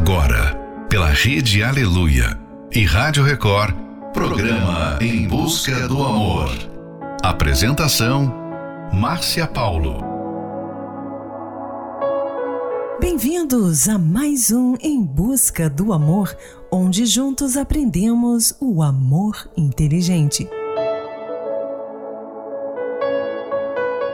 agora, pela Rede Aleluia e Rádio Record, programa Em Busca do Amor. Apresentação: Márcia Paulo. Bem-vindos a mais um Em Busca do Amor, onde juntos aprendemos o amor inteligente.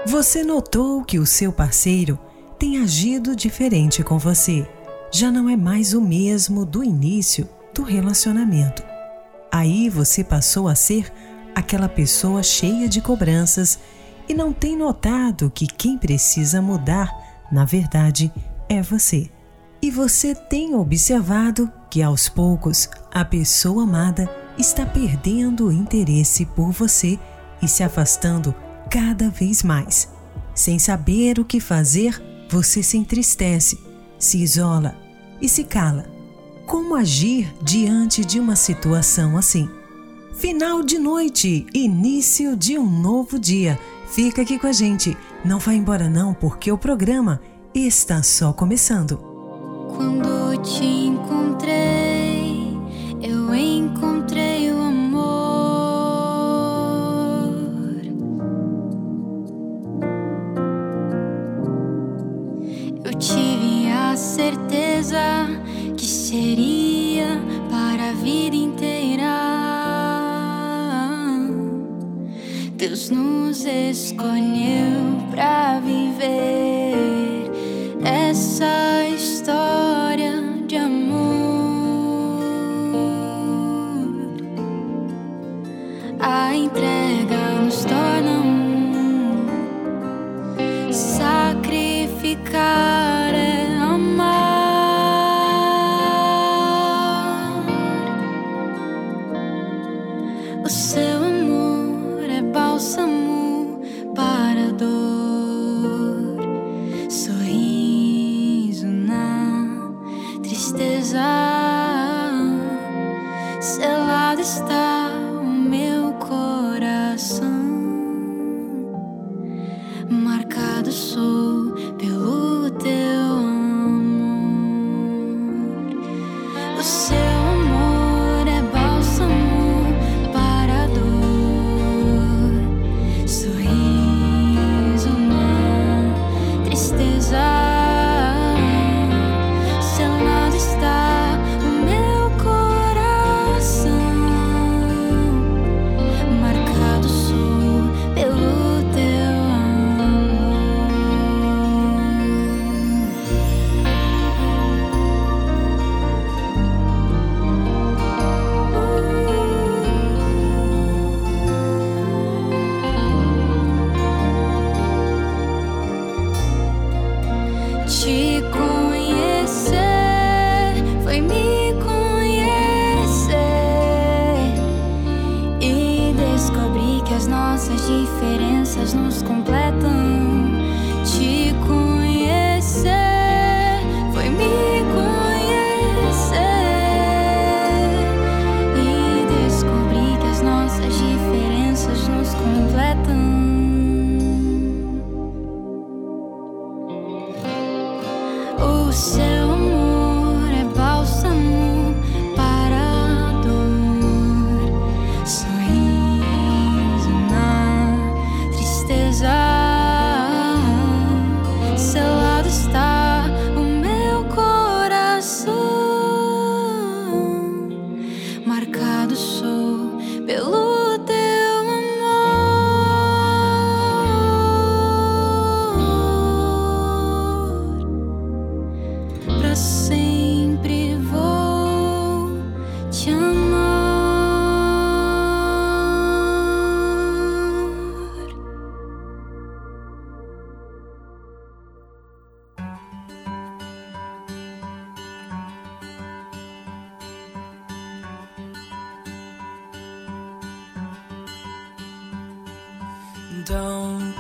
Você notou que o seu parceiro tem agido diferente com você? Já não é mais o mesmo do início do relacionamento. Aí você passou a ser aquela pessoa cheia de cobranças e não tem notado que quem precisa mudar, na verdade, é você. E você tem observado que aos poucos a pessoa amada está perdendo o interesse por você e se afastando cada vez mais. Sem saber o que fazer, você se entristece, se isola e se cala. Como agir diante de uma situação assim? Final de noite, início de um novo dia. Fica aqui com a gente. Não vá embora não, porque o programa está só começando. Quando te encontrei, eu encontrei o certeza que seria para a vida inteira. Deus nos escolheu para viver essa história de amor. A entrega nos torna um Don't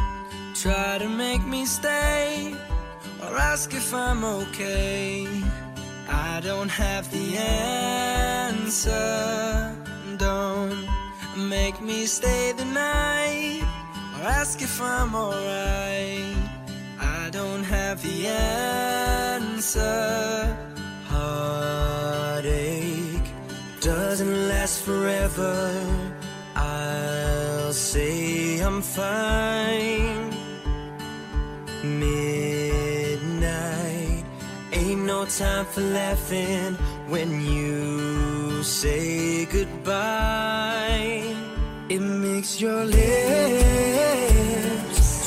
try to make me stay or ask if I'm okay. I don't have the answer. Don't make me stay the night or ask if I'm alright. I don't have the answer. Heartache doesn't last forever. I'll say I'm fine. Midnight, ain't no time for laughing when you say goodbye. It makes your lips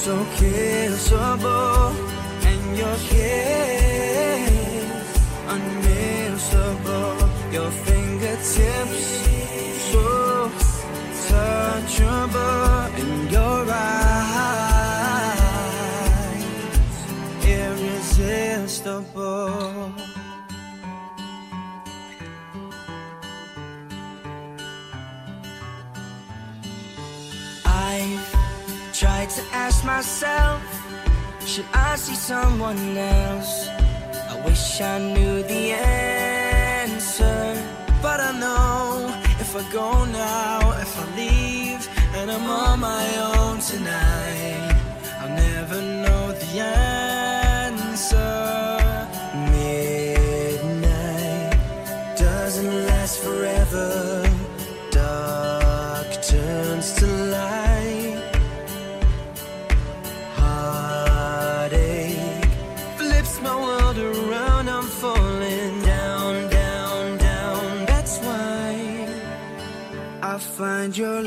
so kissable and your kiss unmissable. Your fingertips so touchable and irresistible. I've tried to ask myself, should I see someone else? I wish I knew the answer, but I know if I go now, and I'm on my own tonight, I'll never know the answer. Midnight doesn't last forever. Dark turns to light. Heartache flips my world around. I'm falling down, down, down. That's why I find your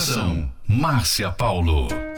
Apresentação: Márcia Paulo.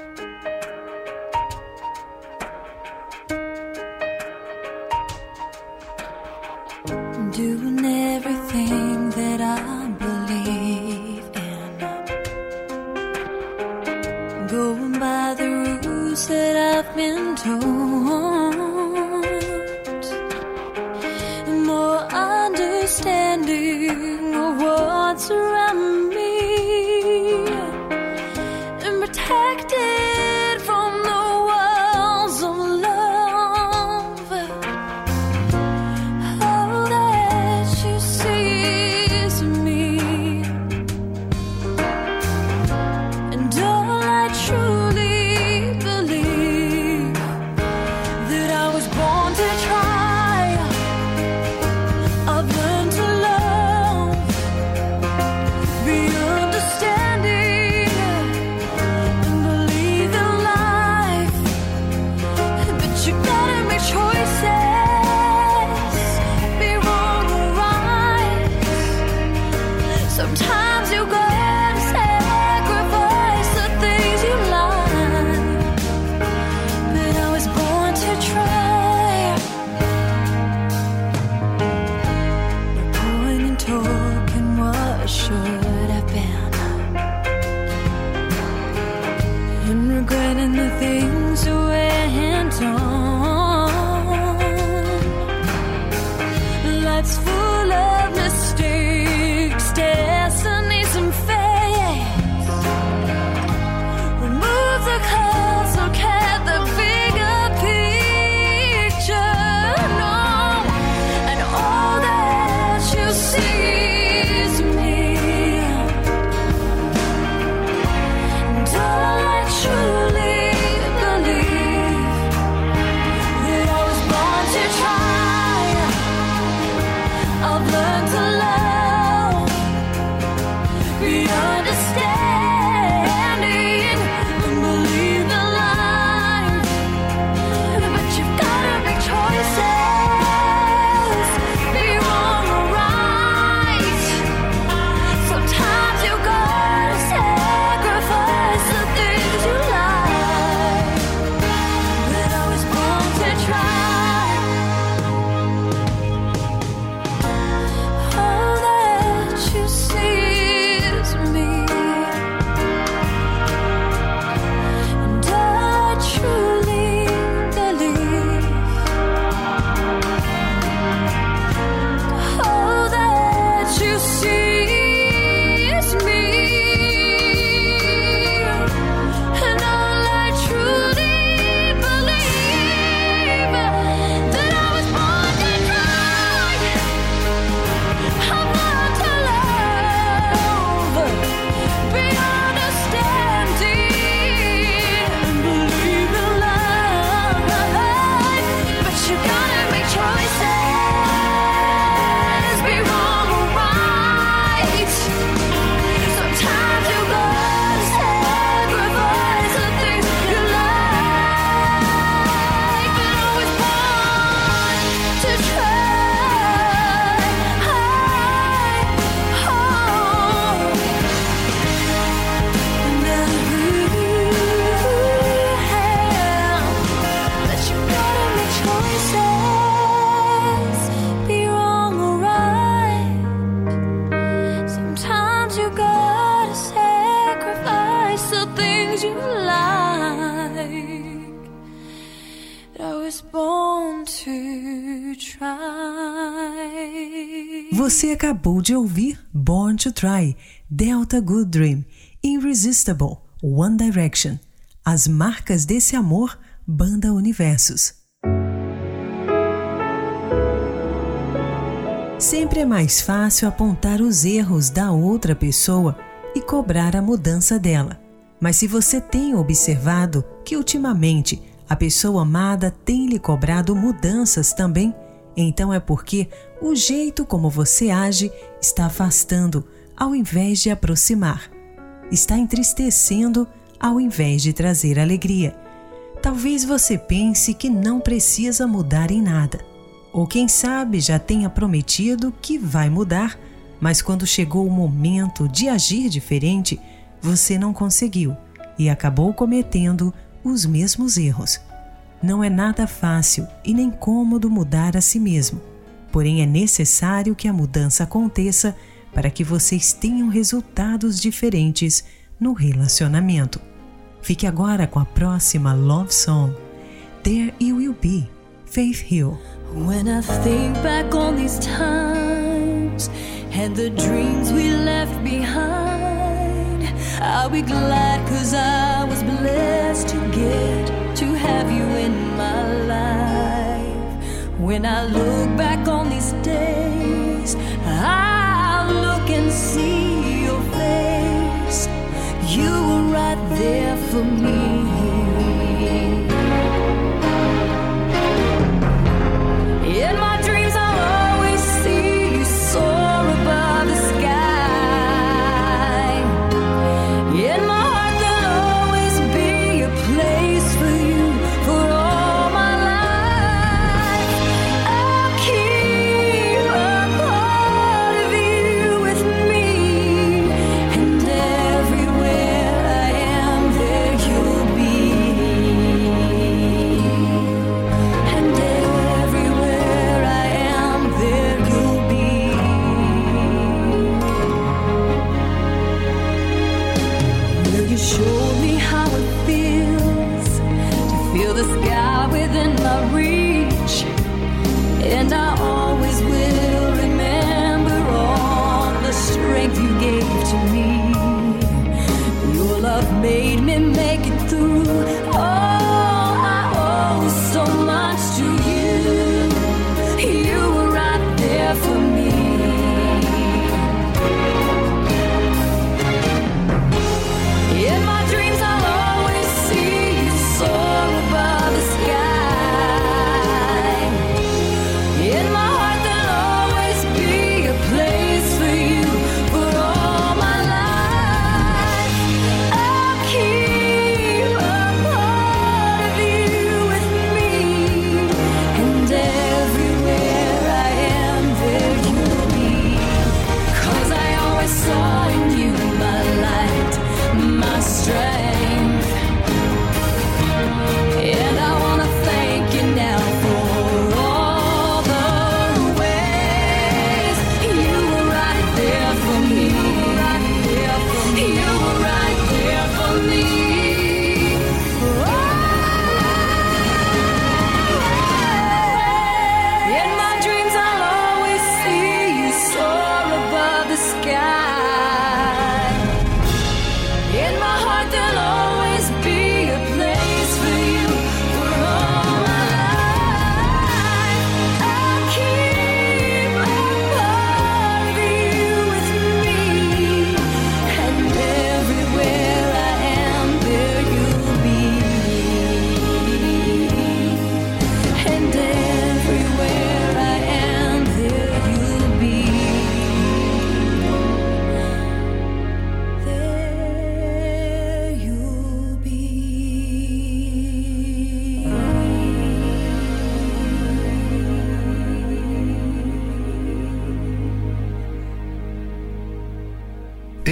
you like? I was born to try. Você acabou de ouvir Born to Try, Delta Good Dream, Irresistible, One Direction. As marcas desse amor, Banda Universos. Sempre é mais fácil apontar os erros da outra pessoa e cobrar a mudança dela. Mas se você tem observado que ultimamente a pessoa amada tem lhe cobrado mudanças também, então é porque o jeito como você age está afastando ao invés de aproximar. Está entristecendo ao invés de trazer alegria. Talvez você pense que não precisa mudar em nada. Ou quem sabe já tenha prometido que vai mudar, mas quando chegou o momento de agir diferente, você não conseguiu e acabou cometendo os mesmos erros. Não é nada fácil e nem cômodo mudar a si mesmo, porém é necessário que a mudança aconteça para que vocês tenham resultados diferentes no relacionamento. Fique agora com a próxima Love Song, There You Will Be, Faith Hill. When I think back on these times and the dreams we left behind, I'll be glad cause I was blessed to get to have you in my life. When I look back on these days, I'll look and see your face. You were right there for me.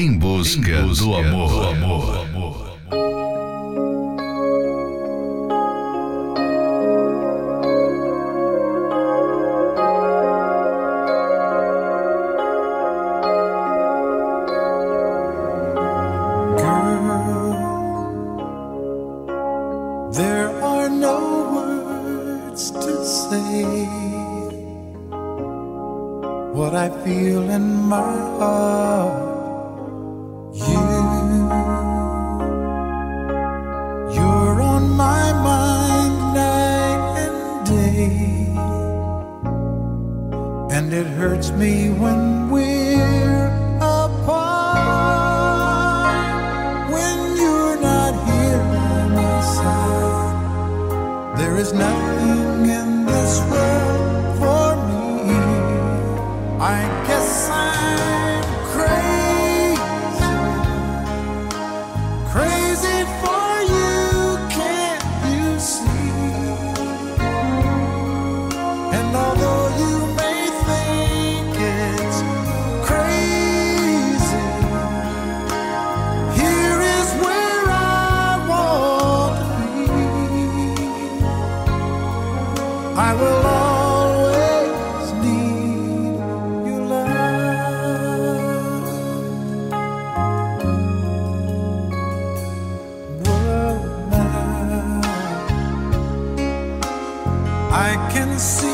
Em busca, do amor. There are see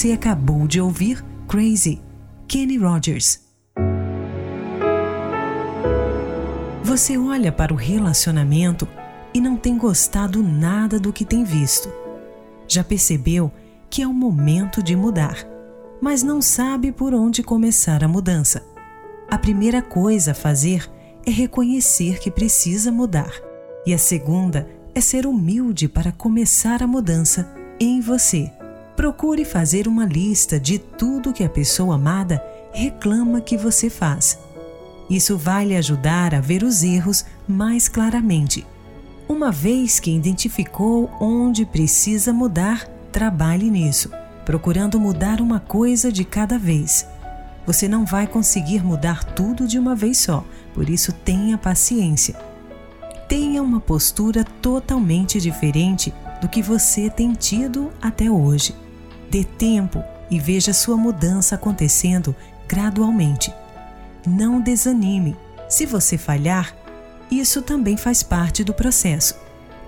Você acabou de ouvir Crazy, Kenny Rogers. Você olha para o relacionamento e não tem gostado nada do que tem visto. Já percebeu que é o momento de mudar, mas não sabe por onde começar a mudança. A primeira coisa a fazer é reconhecer que precisa mudar, e a segunda é ser humilde para começar a mudança em você. Procure fazer uma lista de tudo que a pessoa amada reclama que você faz. Isso vai lhe ajudar a ver os erros mais claramente. Uma vez que identificou onde precisa mudar, trabalhe nisso, procurando mudar uma coisa de cada vez. Você não vai conseguir mudar tudo de uma vez só, por isso tenha paciência. Tenha uma postura totalmente diferente do que você tem tido até hoje. Dê tempo e veja sua mudança acontecendo gradualmente. Não desanime. Se você falhar, isso também faz parte do processo.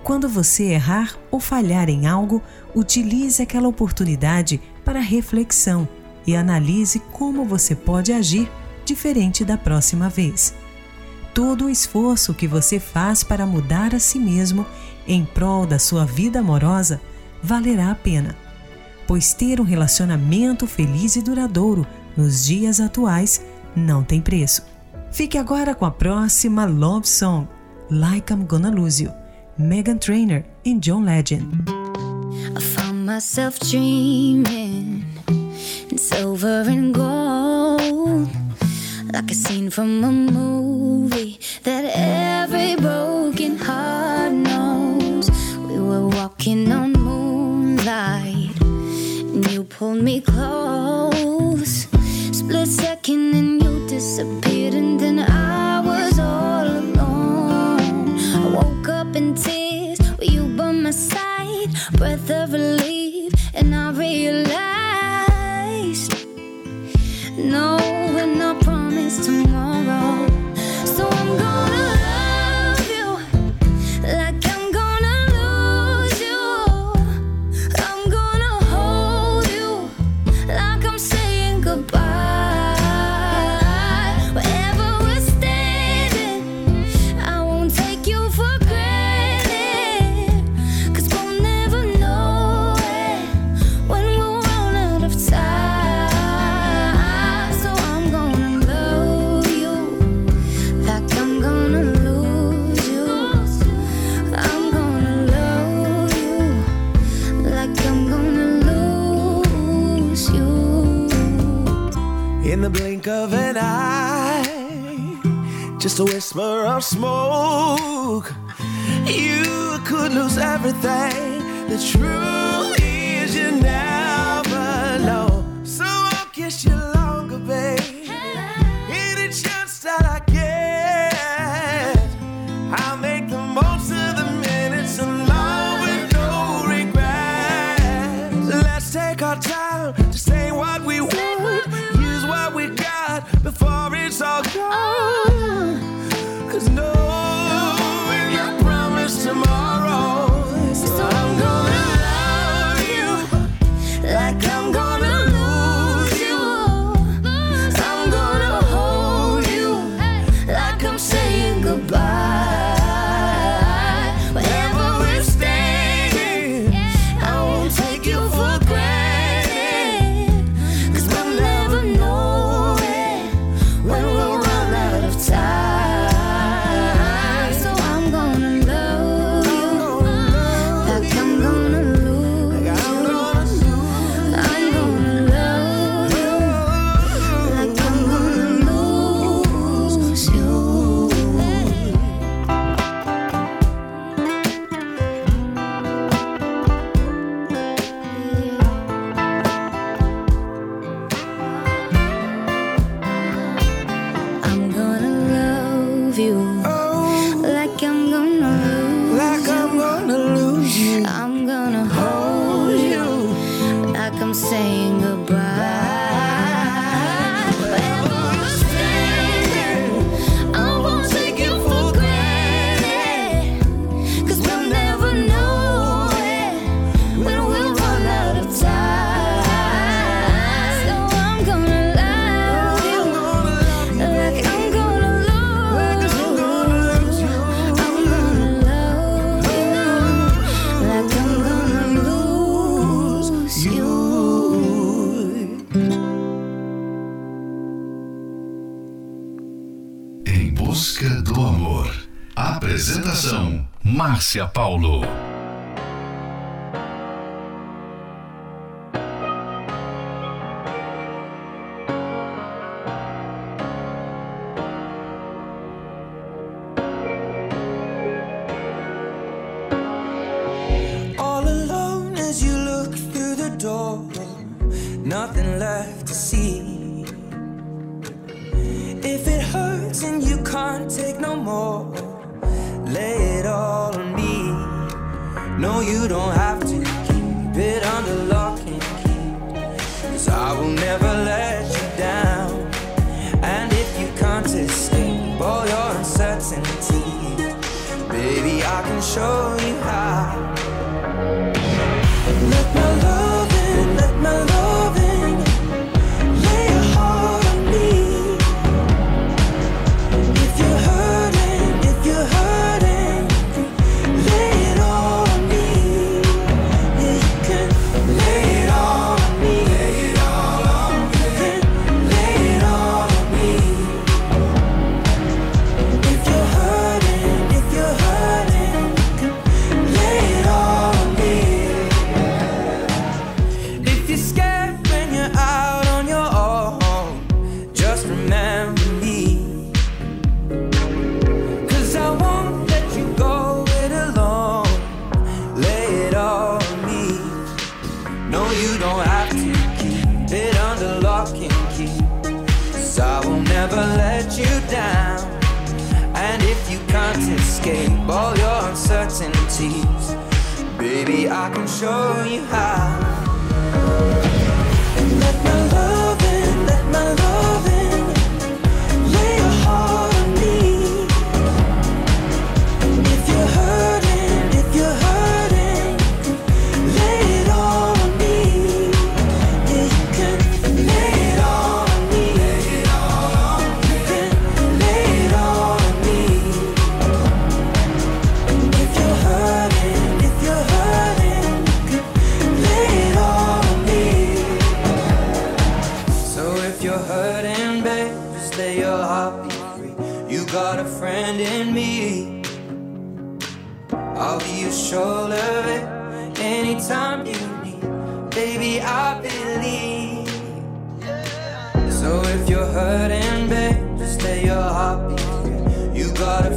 Quando você errar ou falhar em algo, utilize aquela oportunidade para reflexão e analise como você pode agir diferente da próxima vez. Todo o esforço que você faz para mudar a si mesmo em prol da sua vida amorosa valerá a pena, pois ter um relacionamento feliz e duradouro nos dias atuais não tem preço. Fique agora com a próxima love song, Like I'm Gonna Lose You, Megan Trainor e John Legend. I found myself dreaming in silver and gold, like a scene from a movie that every broken heart hold me close. Split second and you disappeared, and then I was all alone. I woke up in tears with you by my side, breath of relief, and I realized no, and I promised tomorrow. smoke, you could lose everything. The truth. nothing left to see. If it hurts and you can't take no more, lay it all on me. No, you don't have to keep it under lock and key. Cause I will never let you down. And if you can't escape all your uncertainty, baby, I can show you how. Escape all your uncertainties, baby, I can show you how.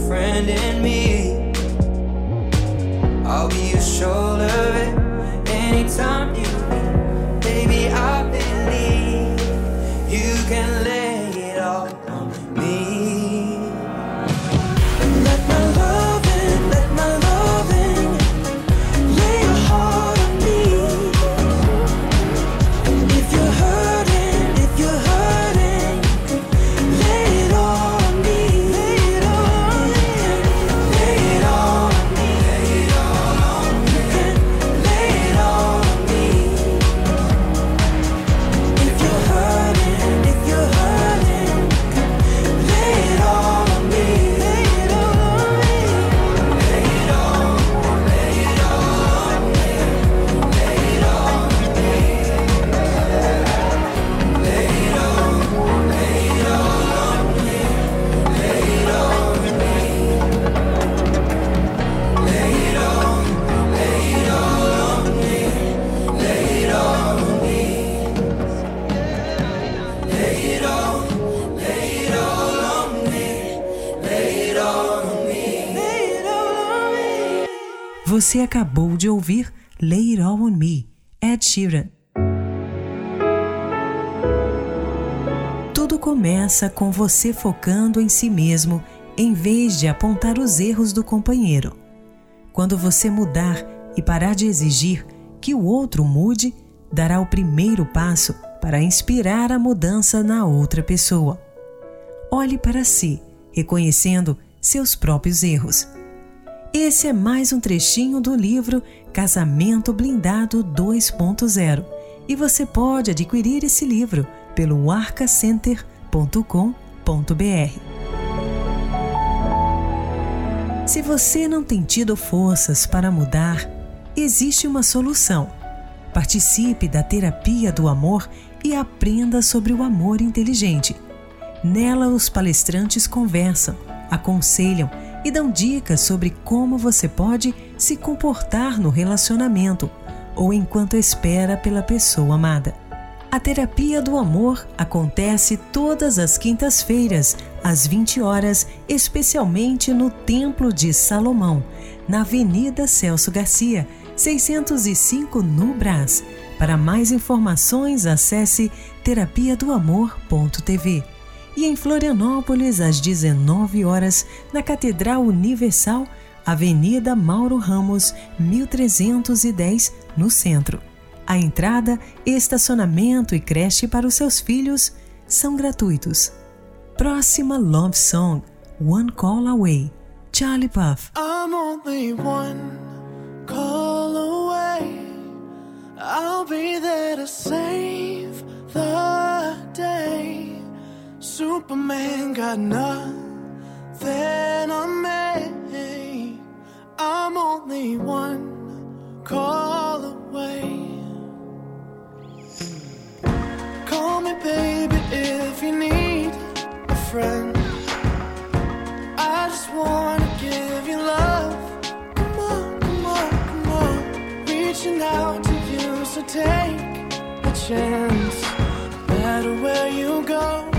Friend in me. I'll be your shoulder Você acabou de ouvir Lay It All On Me, Ed Sheeran. Tudo começa com você focando em si mesmo em vez de apontar os erros do companheiro. Quando você mudar e parar de exigir que o outro mude, dará o primeiro passo para inspirar a mudança na outra pessoa. Olhe para si, reconhecendo seus próprios erros. Esse é mais um trechinho do livro Casamento Blindado 2.0 e você pode adquirir esse livro pelo arcacenter.com.br. Se você não tem tido forças para mudar, existe uma solução. Participe da terapia do amor e aprenda sobre o amor inteligente. Nela, os palestrantes conversam, aconselham e dão dicas sobre como você pode se comportar no relacionamento ou enquanto espera pela pessoa amada. A terapia do amor acontece todas as quintas-feiras, às 20 horas, especialmente no Templo de Salomão, na Avenida Celso Garcia, 605 no Brás. Para mais informações, acesse terapia do amor.tv. E em Florianópolis, às 19 horas, na Catedral Universal, Avenida Mauro Ramos, 1310, no centro. A entrada, estacionamento e creche para os seus filhos são gratuitos. Próxima Love Song, One Call Away, Charlie Puff. I'm only one call away. I'll be there to Superman got nothing on me. I'm only one call away. Call me, baby, if you need a friend. I just wanna give you love. Come on, come on, come on. Reaching out to you, so take a chance. No matter where you go,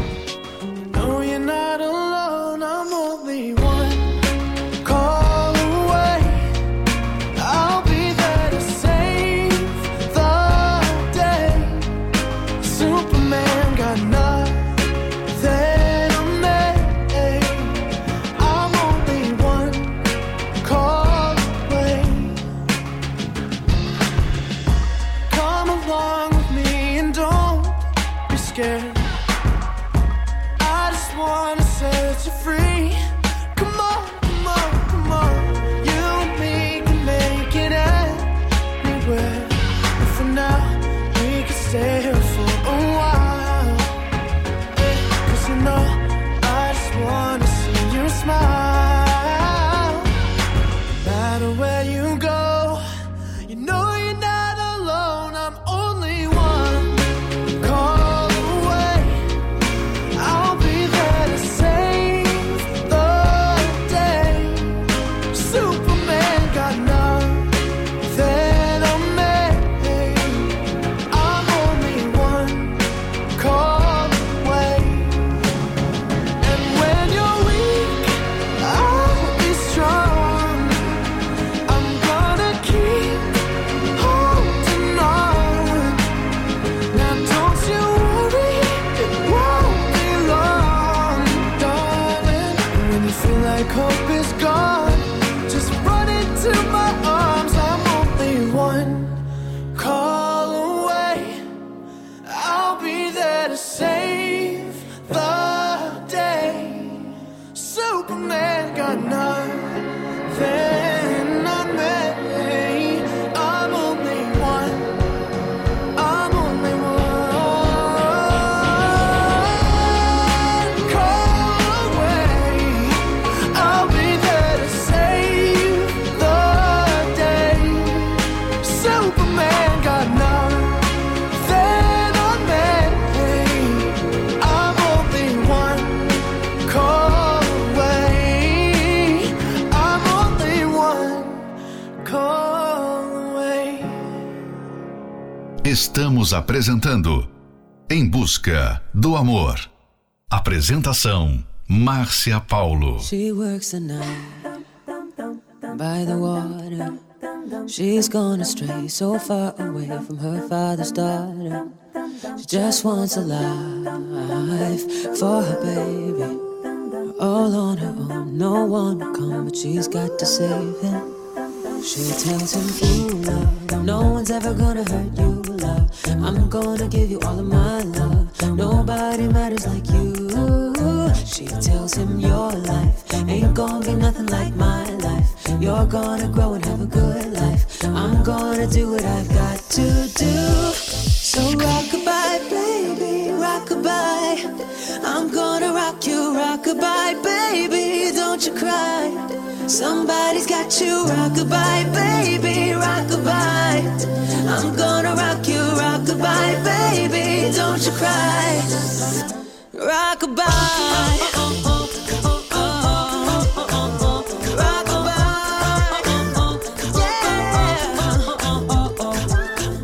Estamos apresentando Em Busca do Amor. Apresentação: Márcia Paulo. She works the night by the water. She's gone astray, so far away from her father's daughter. She just wants a life for her baby. All on her own, no one will come, but she's got to save him. She tells him, Ooh, love, no one's ever gonna hurt you, love. I'm gonna give you all of my love. Nobody matters like you. She tells him, Your life ain't gonna be nothing like my life. You're gonna grow and have a good life. I'm gonna do what I've Somebody's got you, rockabye, baby, rockabye. I'm gonna rock you, rockabye, baby. Don't you cry.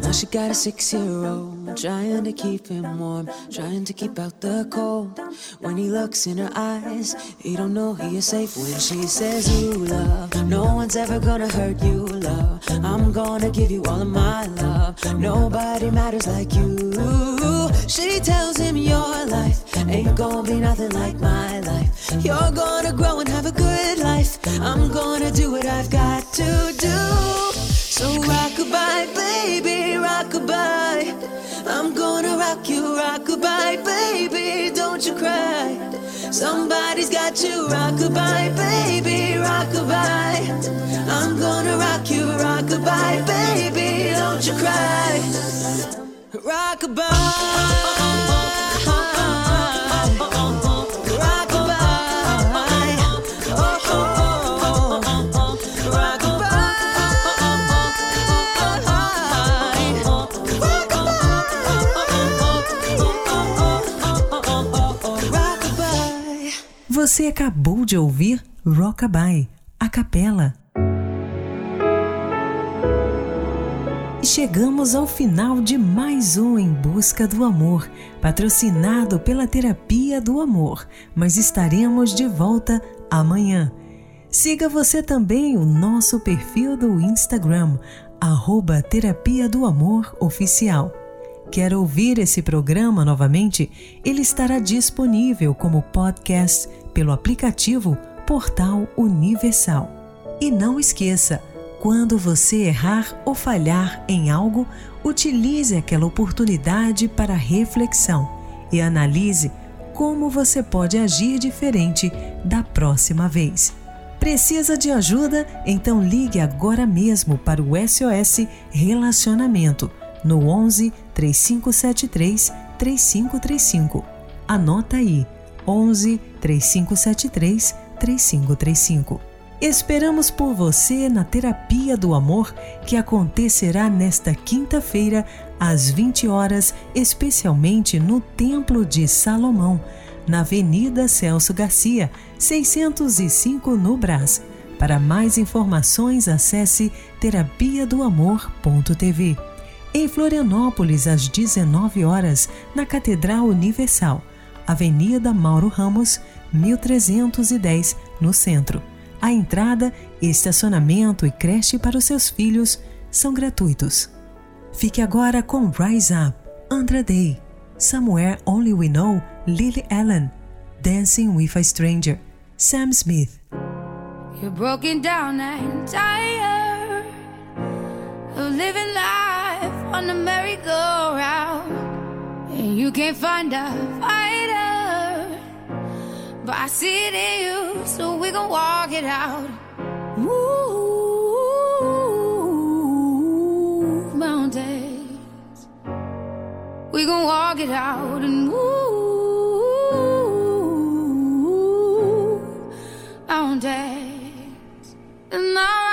Now she got a six year old, trying to keep him warm, trying to keep out the cold. When he looks in her eyes, he don't know he is safe when she says, You love, no one's ever gonna hurt you, love. I'm gonna give you all of my love. Nobody matters like you. She tells him your life ain't gonna be nothing like my life. You're gonna grow and have a good life. I'm gonna do what I've got to do. So rock rockabye, baby, rock rockabye. I'm gonna rock you, rock rockabye, baby. Don't you cry. Somebody's got you, rockabye, baby, rock rockabye. I'm gonna rock you, rock rockabye, baby. Don't you cry. Rockabye. Rockabye. Você acabou de ouvir Rockabye, a capela. E chegamos ao final de mais um Em Busca do Amor, patrocinado pela Terapia do Amor, mas estaremos de volta amanhã. Siga você também o nosso perfil do Instagram, arroba Terapia do Amor Oficial. Quer ouvir esse programa novamente? Ele estará disponível como podcast pelo aplicativo Portal Universal. E não esqueça, quando você errar ou falhar em algo, utilize aquela oportunidade para reflexão e analise como você pode agir diferente da próxima vez. Precisa de ajuda? Então ligue agora mesmo para o SOS Relacionamento no 11 3573 3535. Anota aí: 11 3573 3535. Esperamos por você na Terapia do Amor, que acontecerá nesta quinta-feira, às 20 horas, especialmente no Templo de Salomão, na Avenida Celso Garcia, 605 no Brás. Para mais informações, acesse terapia do amor.tv. Em Florianópolis, às 19 horas, na Catedral Universal, Avenida Mauro Ramos, 1310, no centro. A entrada, estacionamento e creche para os seus filhos são gratuitos. Fique agora com Rise Up, Andra Day, Somewhere Only We Know, Lily Allen, Dancing with a Stranger, Sam Smith. You're broken down and tired of living life on merry-go-round, and you can't find a fighter, but I see it in you, so we gon' walk it out. Move mountains, we gon' walk it out and move mountains. And I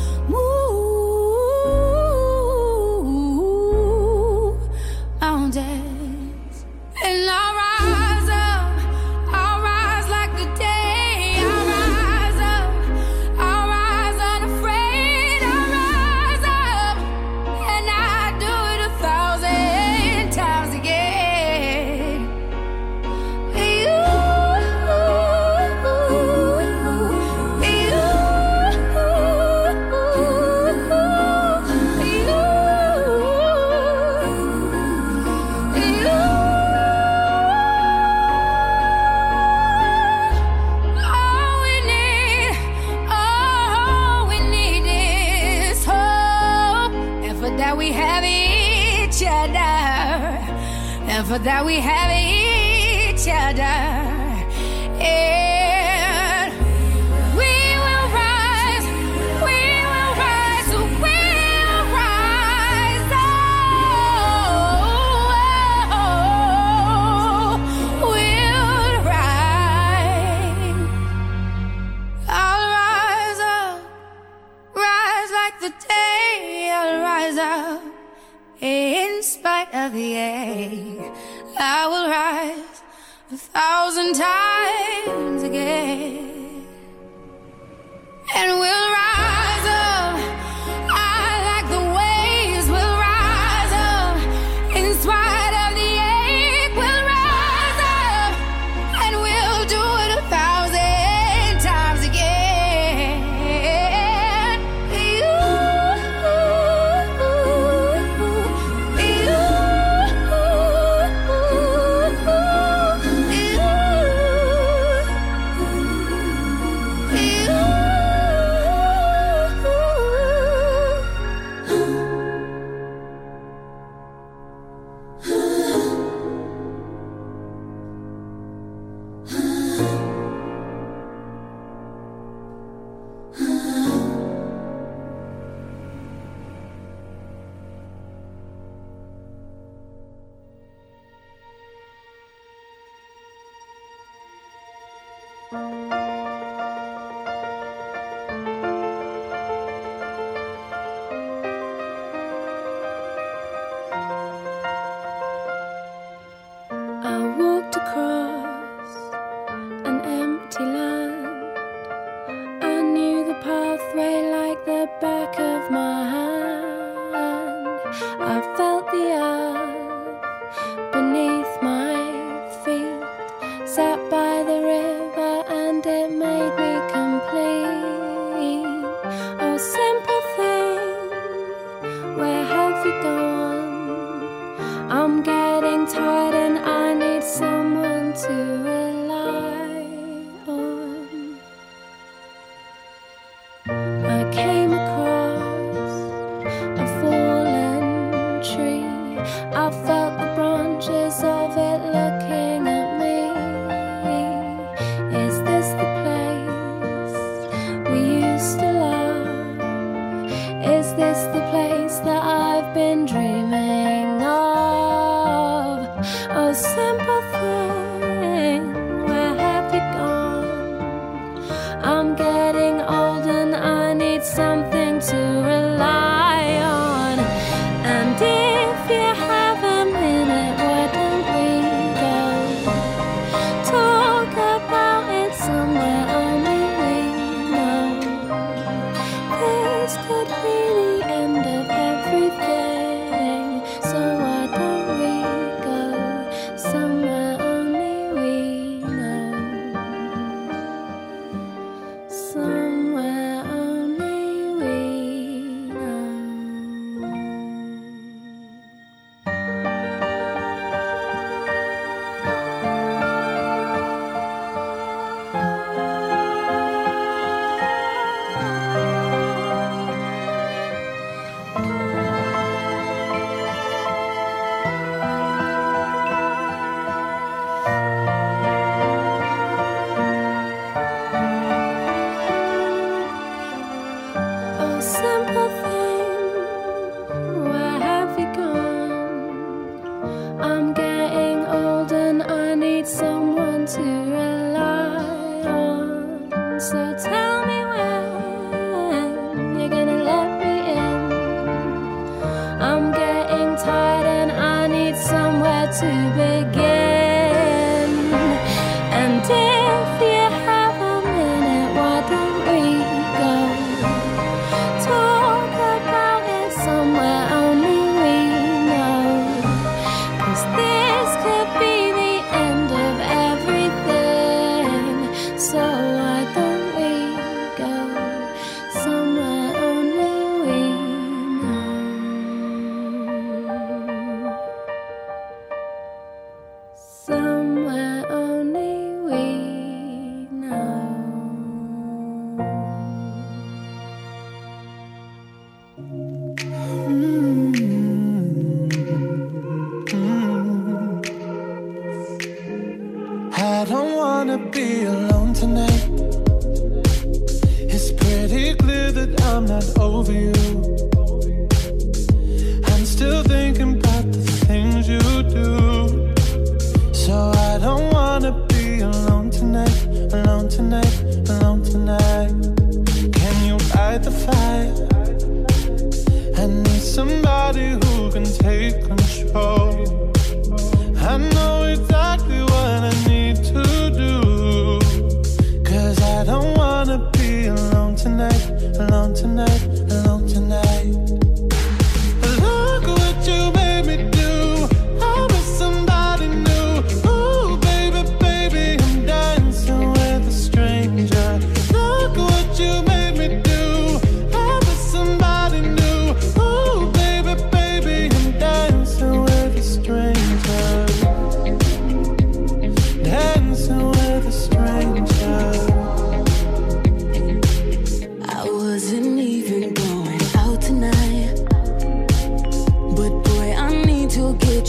That we have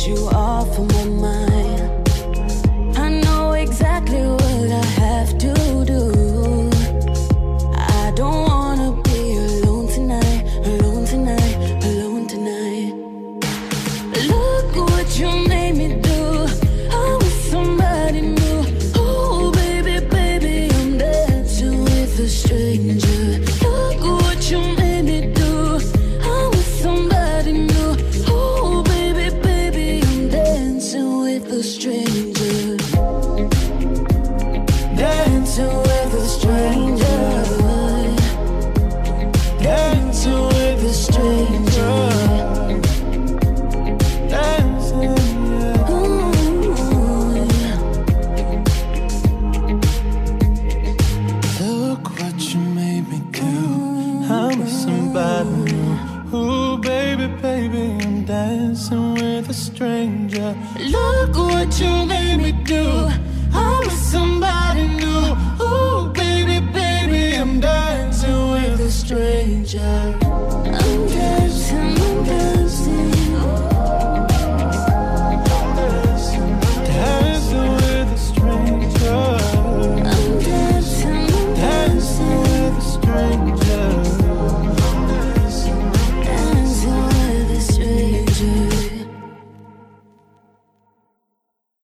you